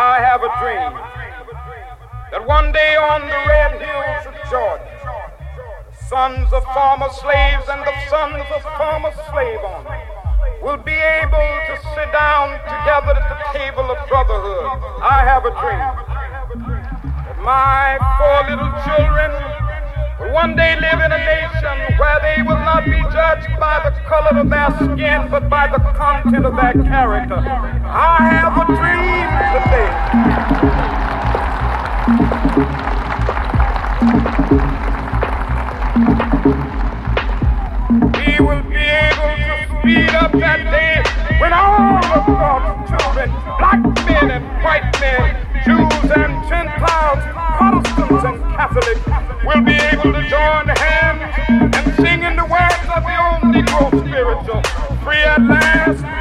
I have a dream that one day on the red hills of Georgia, the sons of former slaves and the sons of former slave owners will be able to sit down together at the table of brotherhood. I have a dream that my four little children one day live in a nation where they will not be judged by the color of their skin, but by the content of their character. I have a dream today. We will be able to speed up that day when all of God's children, black men and white men, Jews and Gentiles, Protestants and Catholics, will be able to join hands and sing in the words of the old Negro spiritual. Free at last,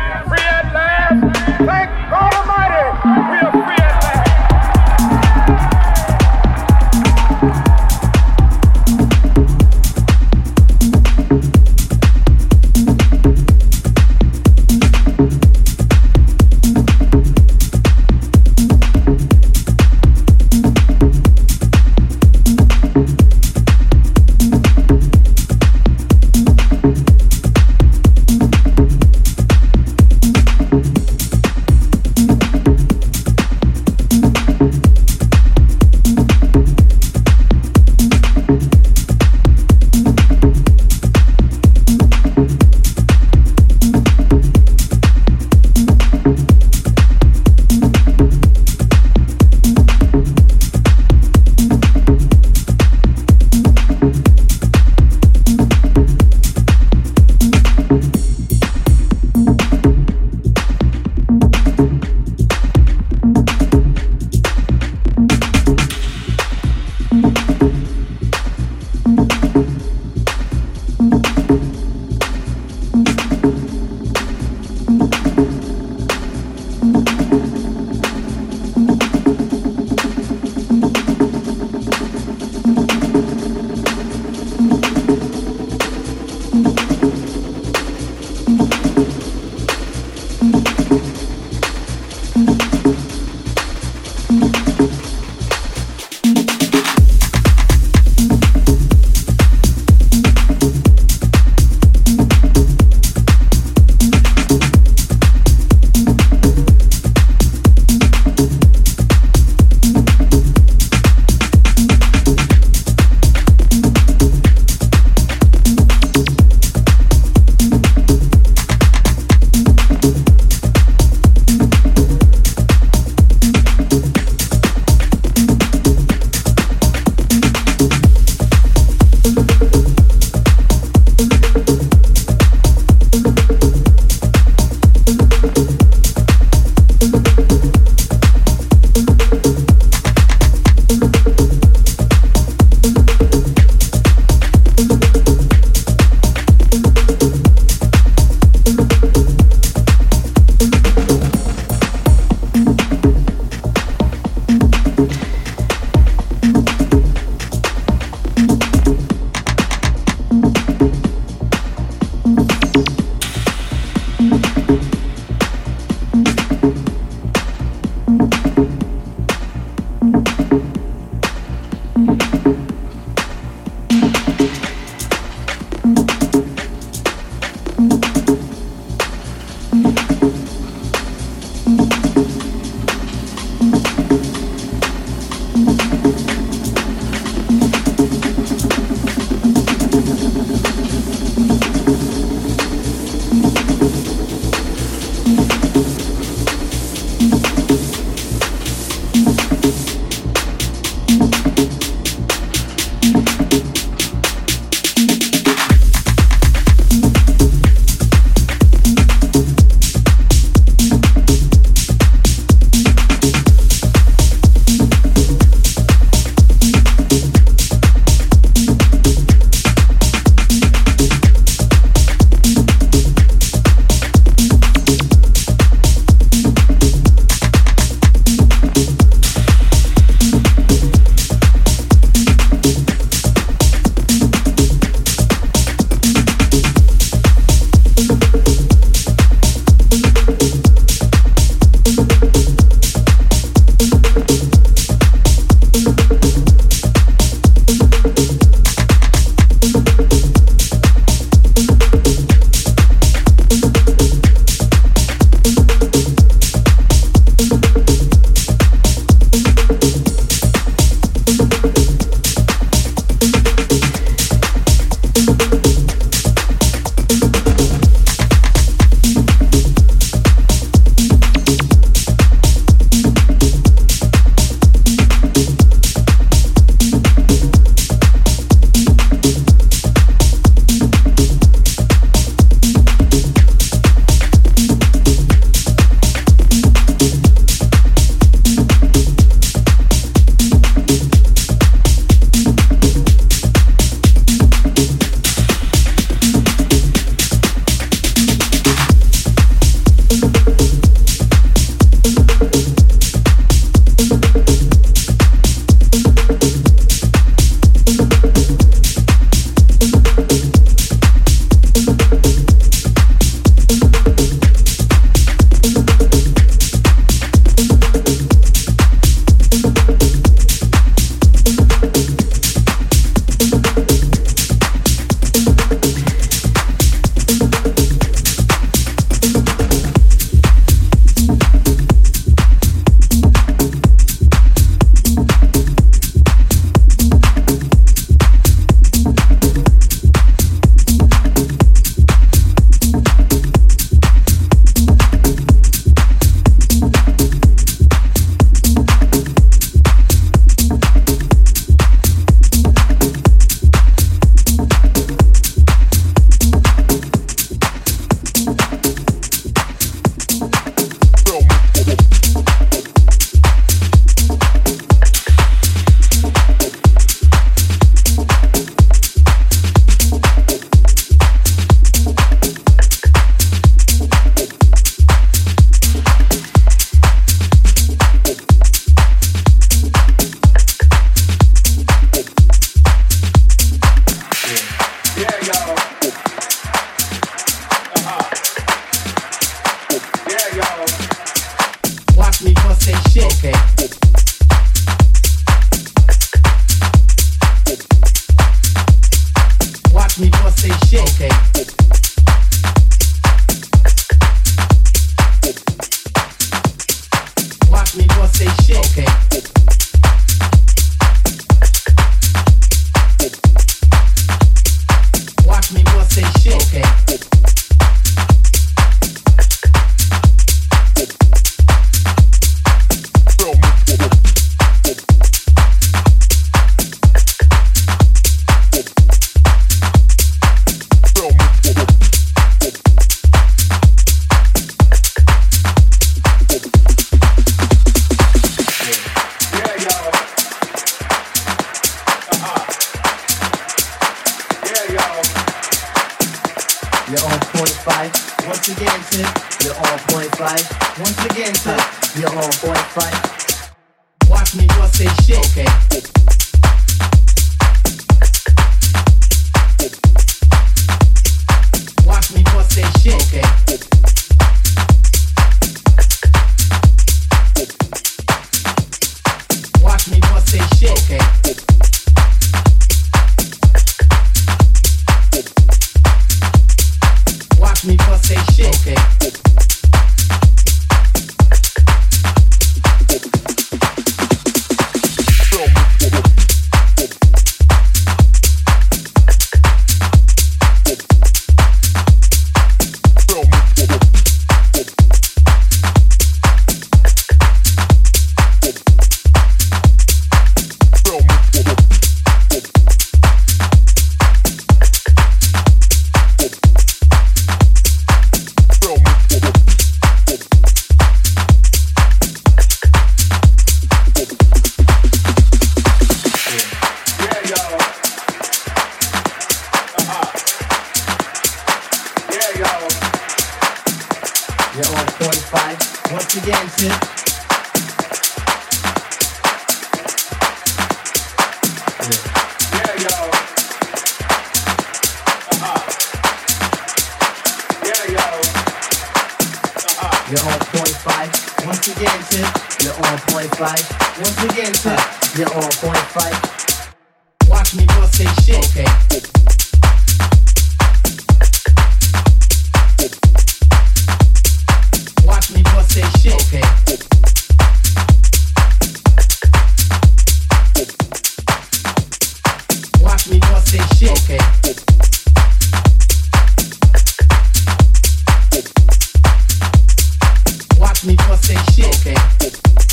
okay.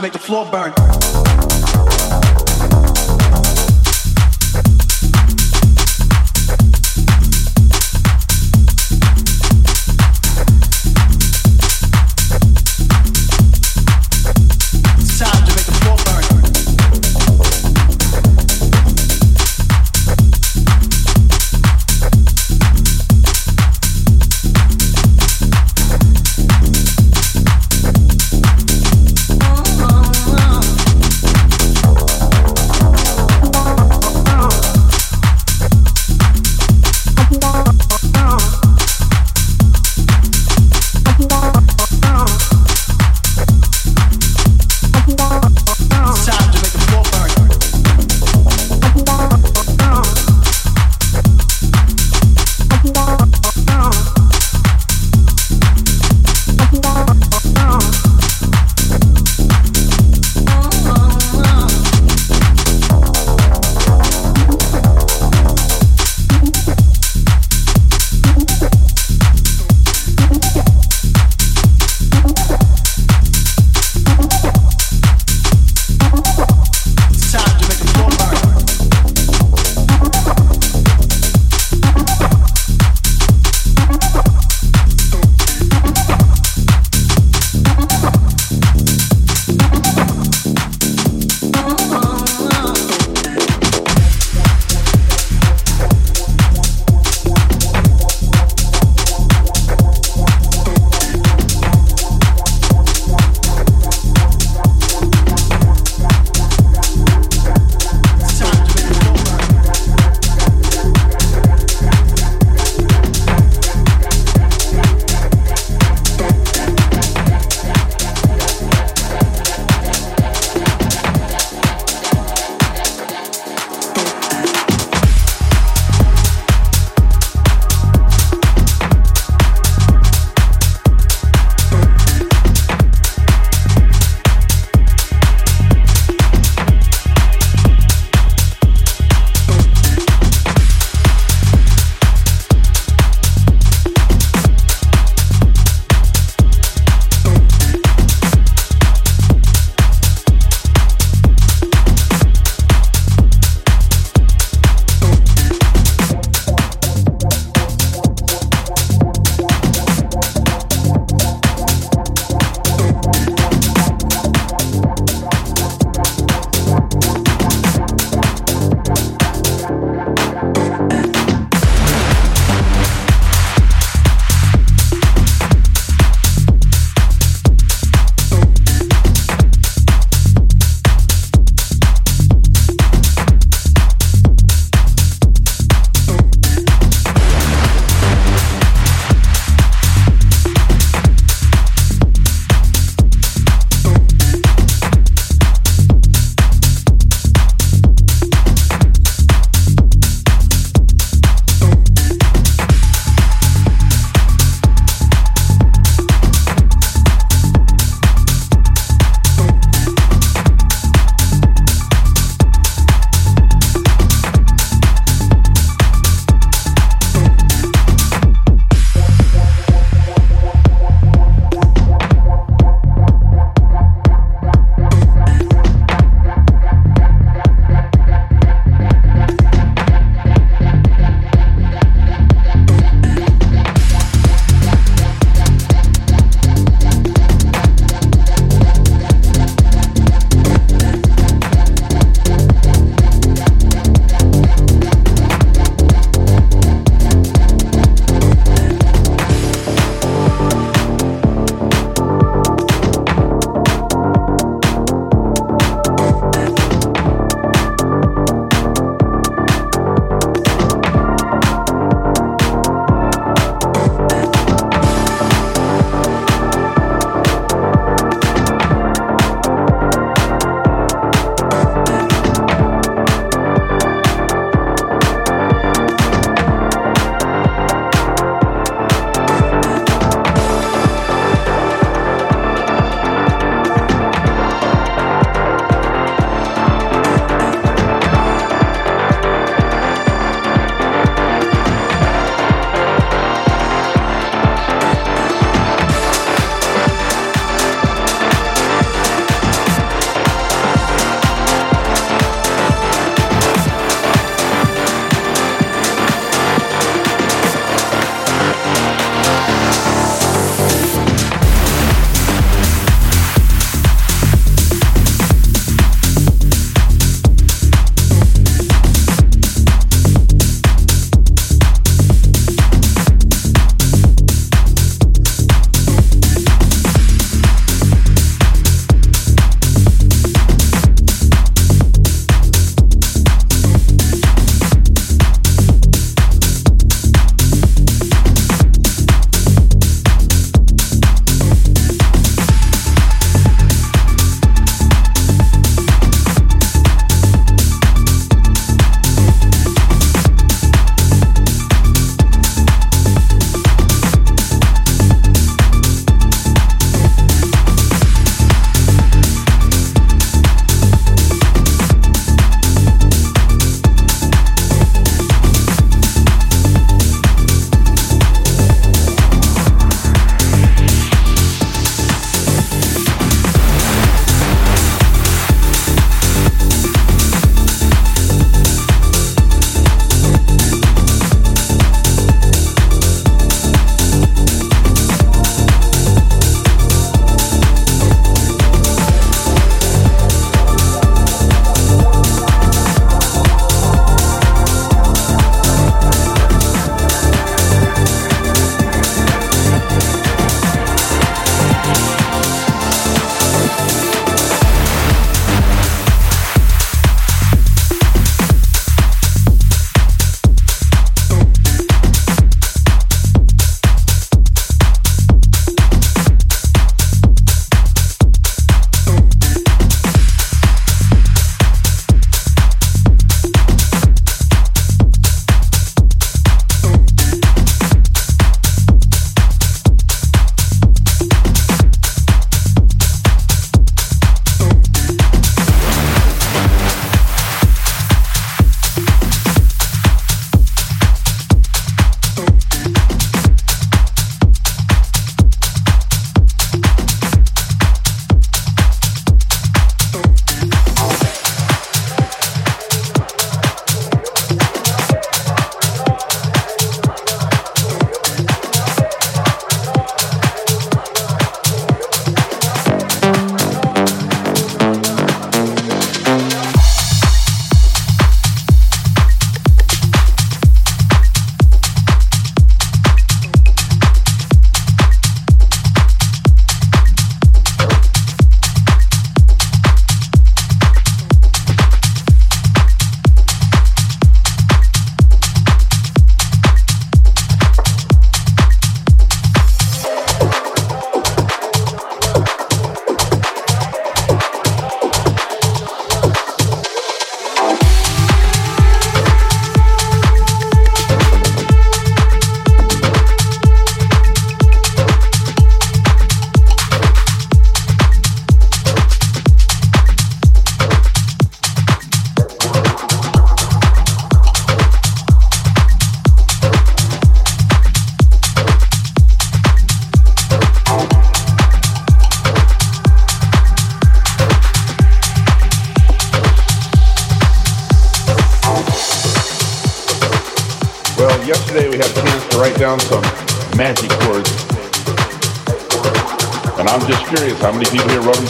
Make the floor burn.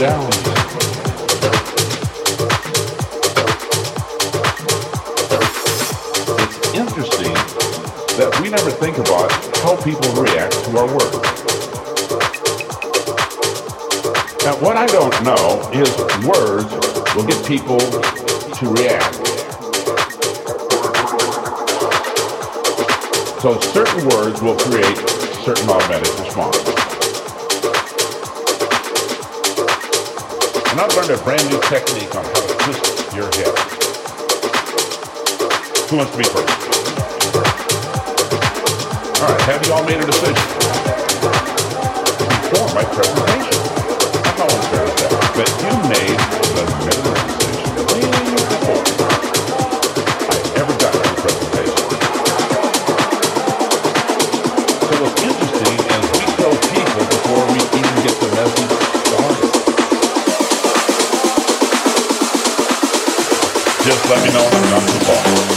Down? It's interesting that we never think about how people react to our words. Now, what I don't know is words will get people to react. So certain words will create certain automatic response. And I've learned a brand new technique on how to twist your head. Who wants to be first? All right, have you all made a decision? Before my presentation. I'm not unfair that. But you made the minimum let me know when I'm too far.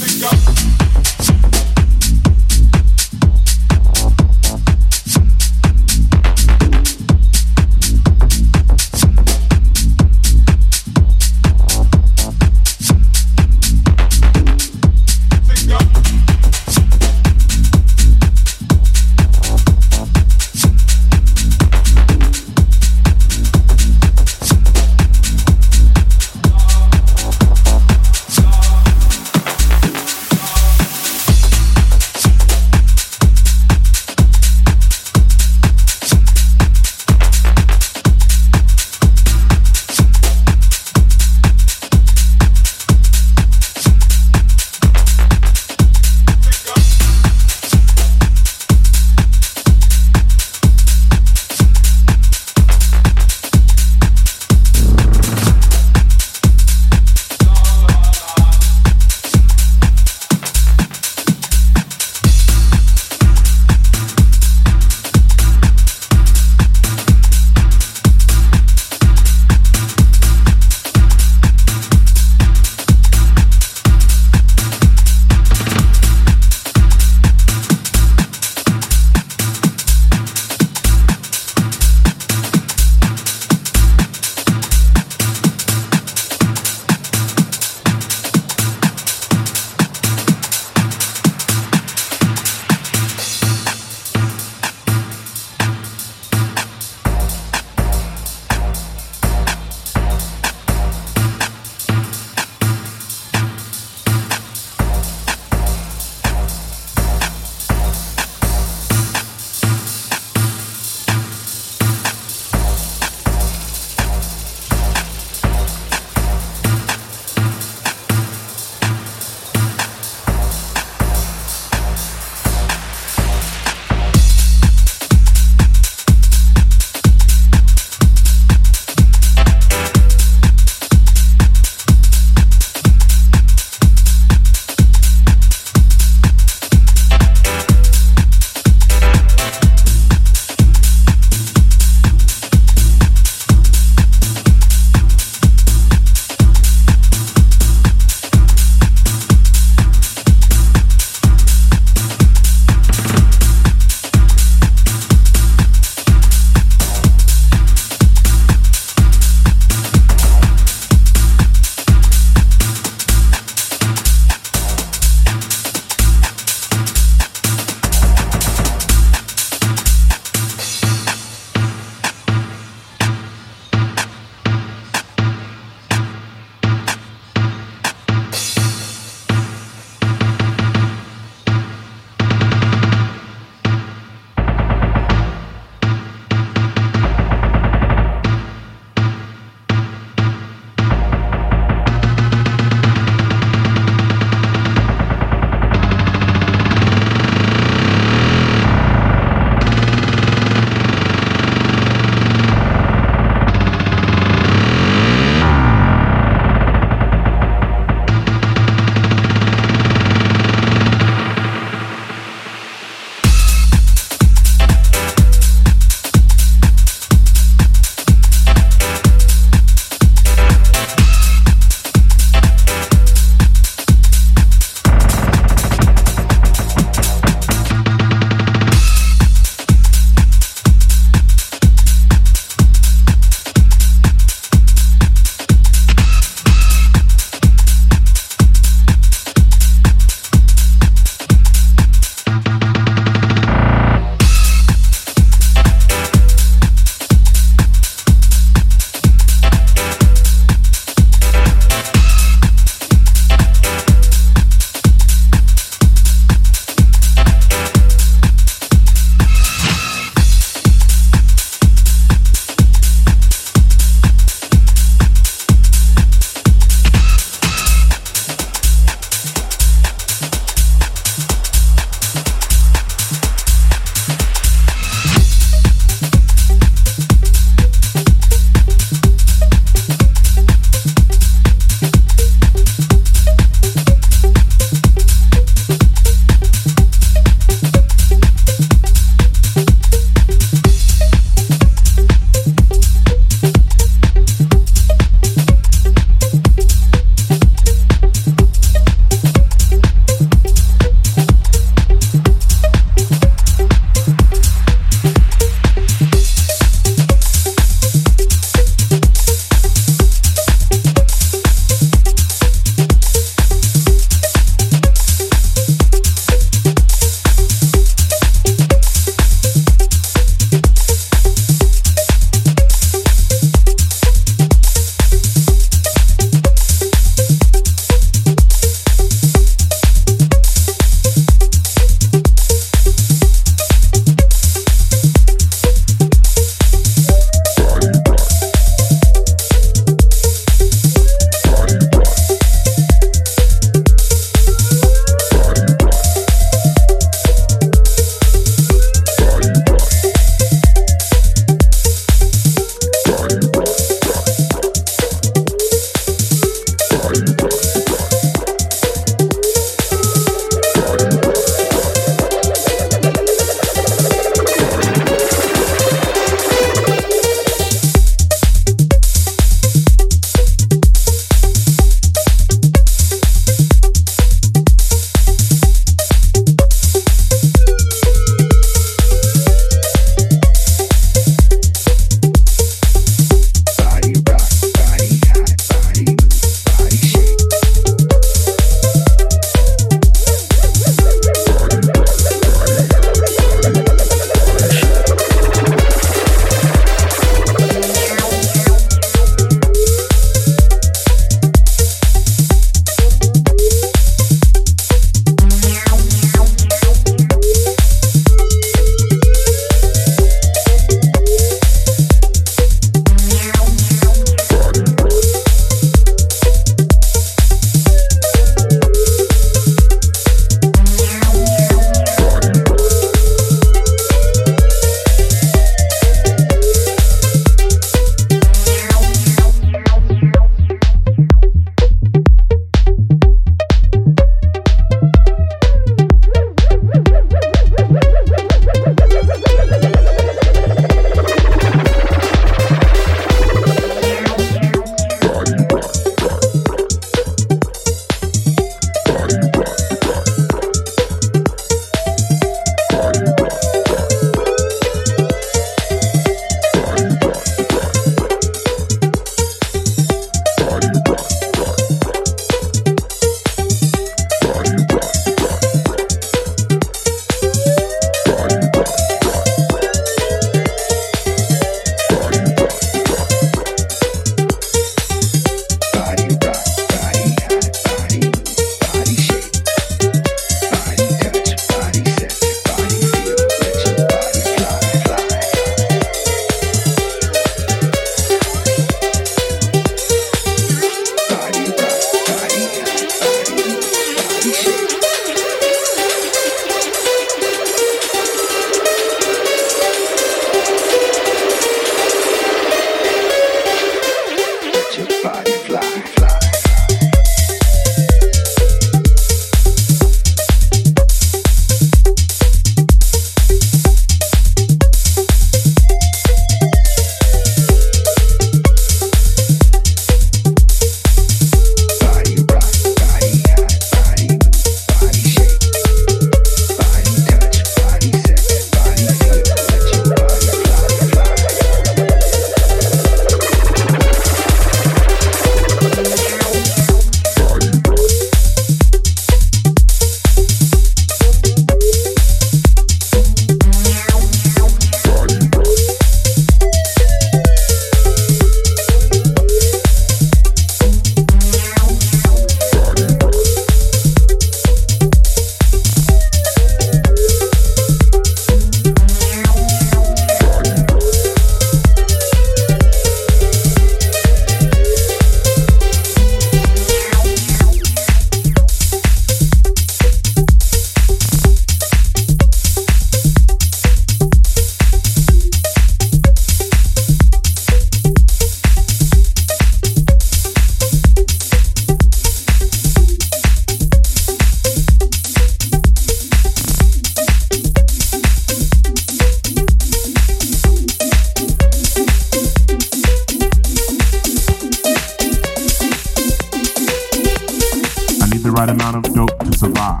right amount of dope to survive.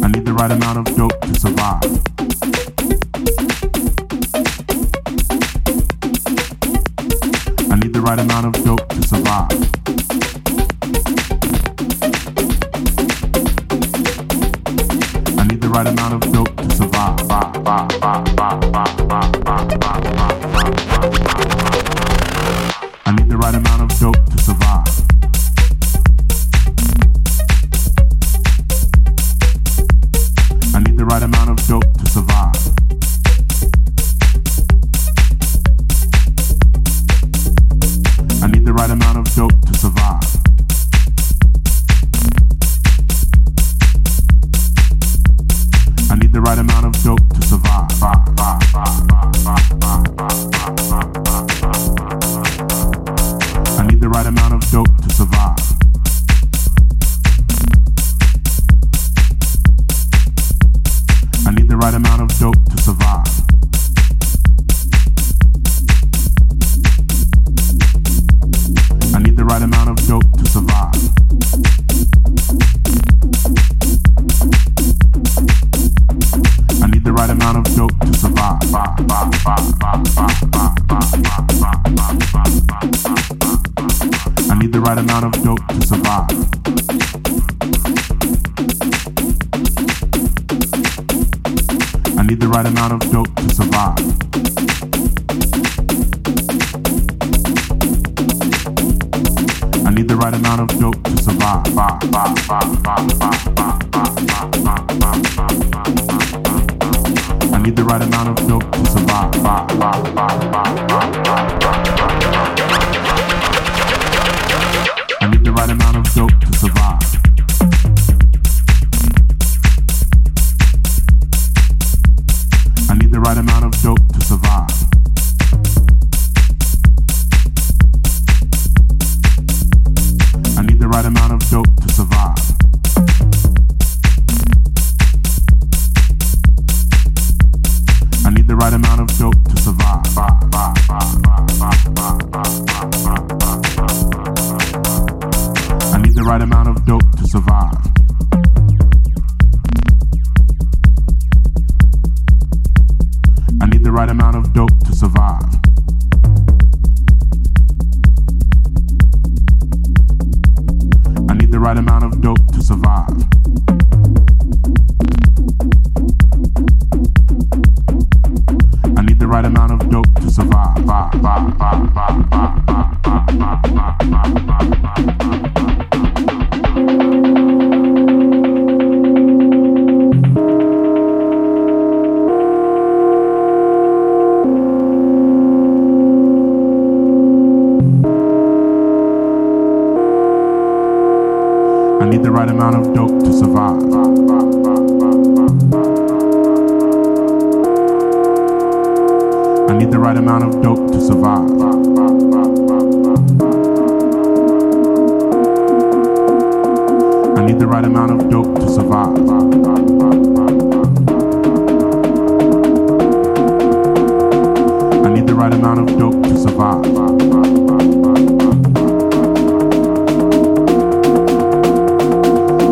I need the right amount of dope to survive. I need the right amount of need the right amount of dope to survive. I need the right amount of dope to survive. I need the right amount of dope to survive. I need the right amount of dope to survive. I need the right amount of dope to survive. I need the right amount of dope to survive. I need the right amount of dope to survive.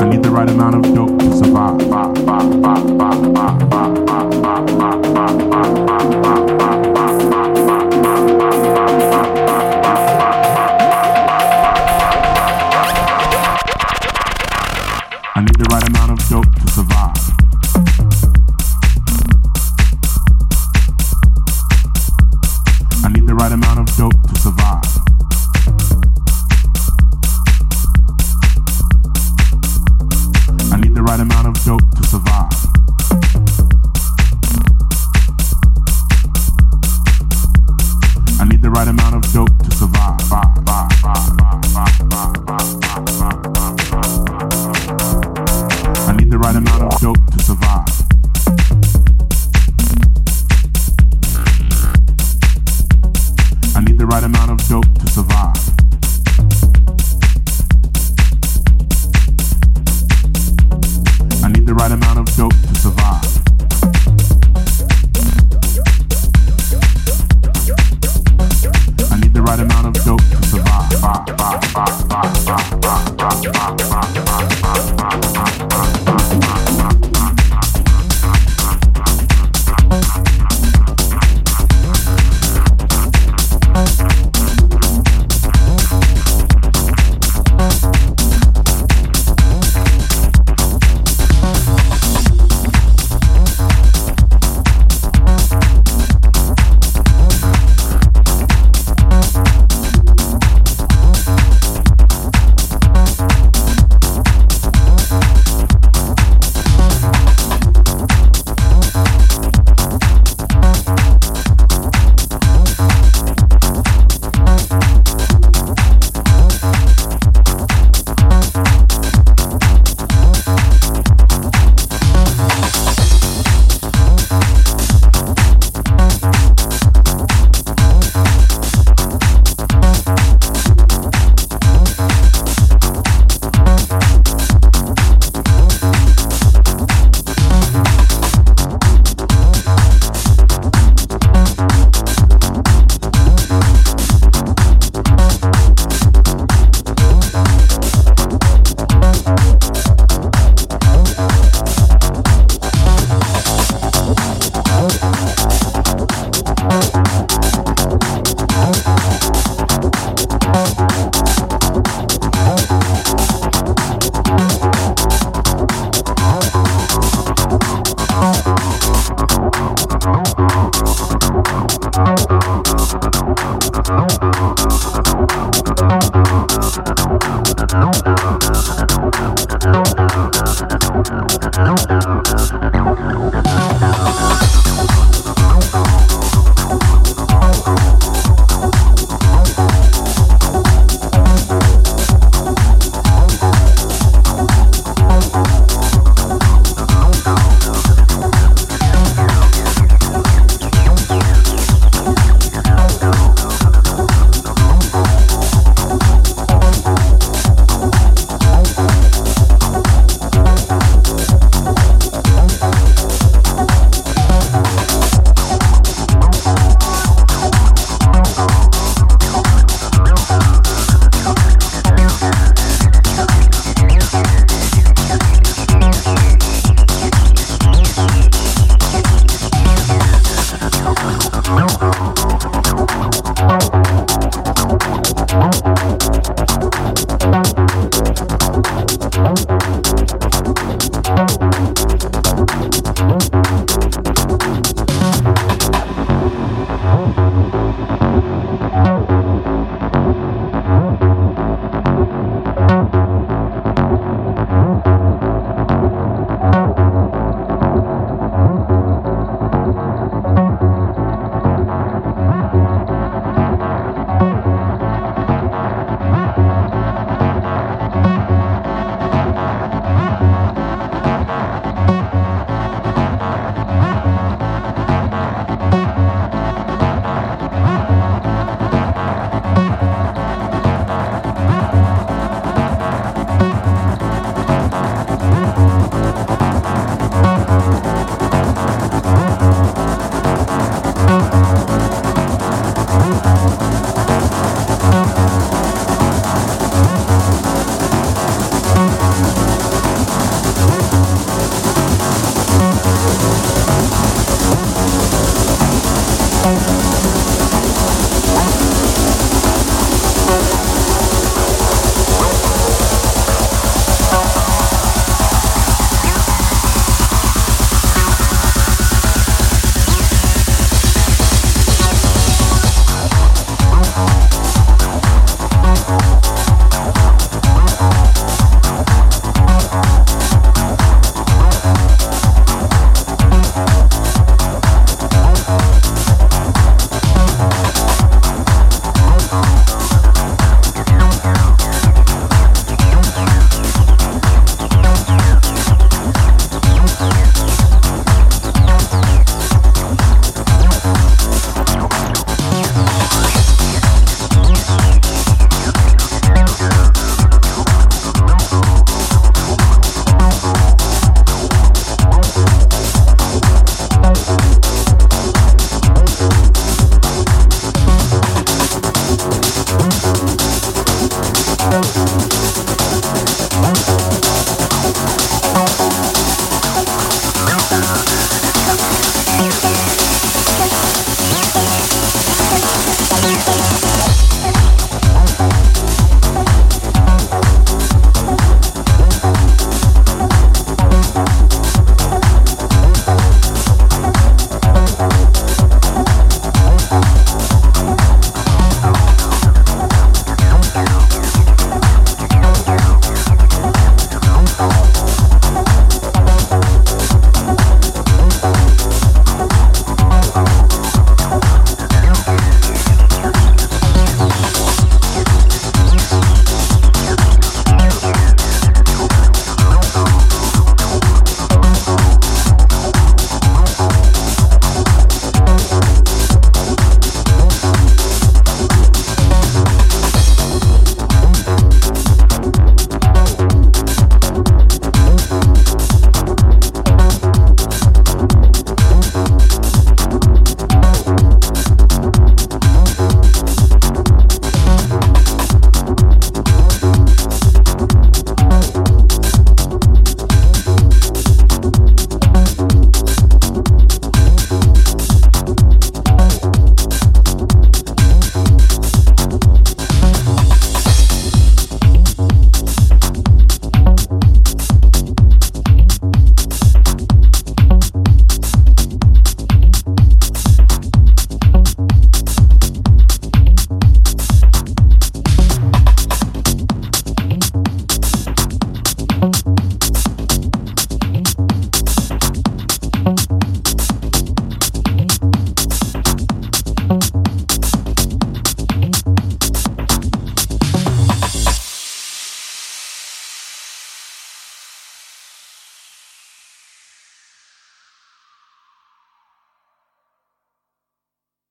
I need the right amount of dope to survive.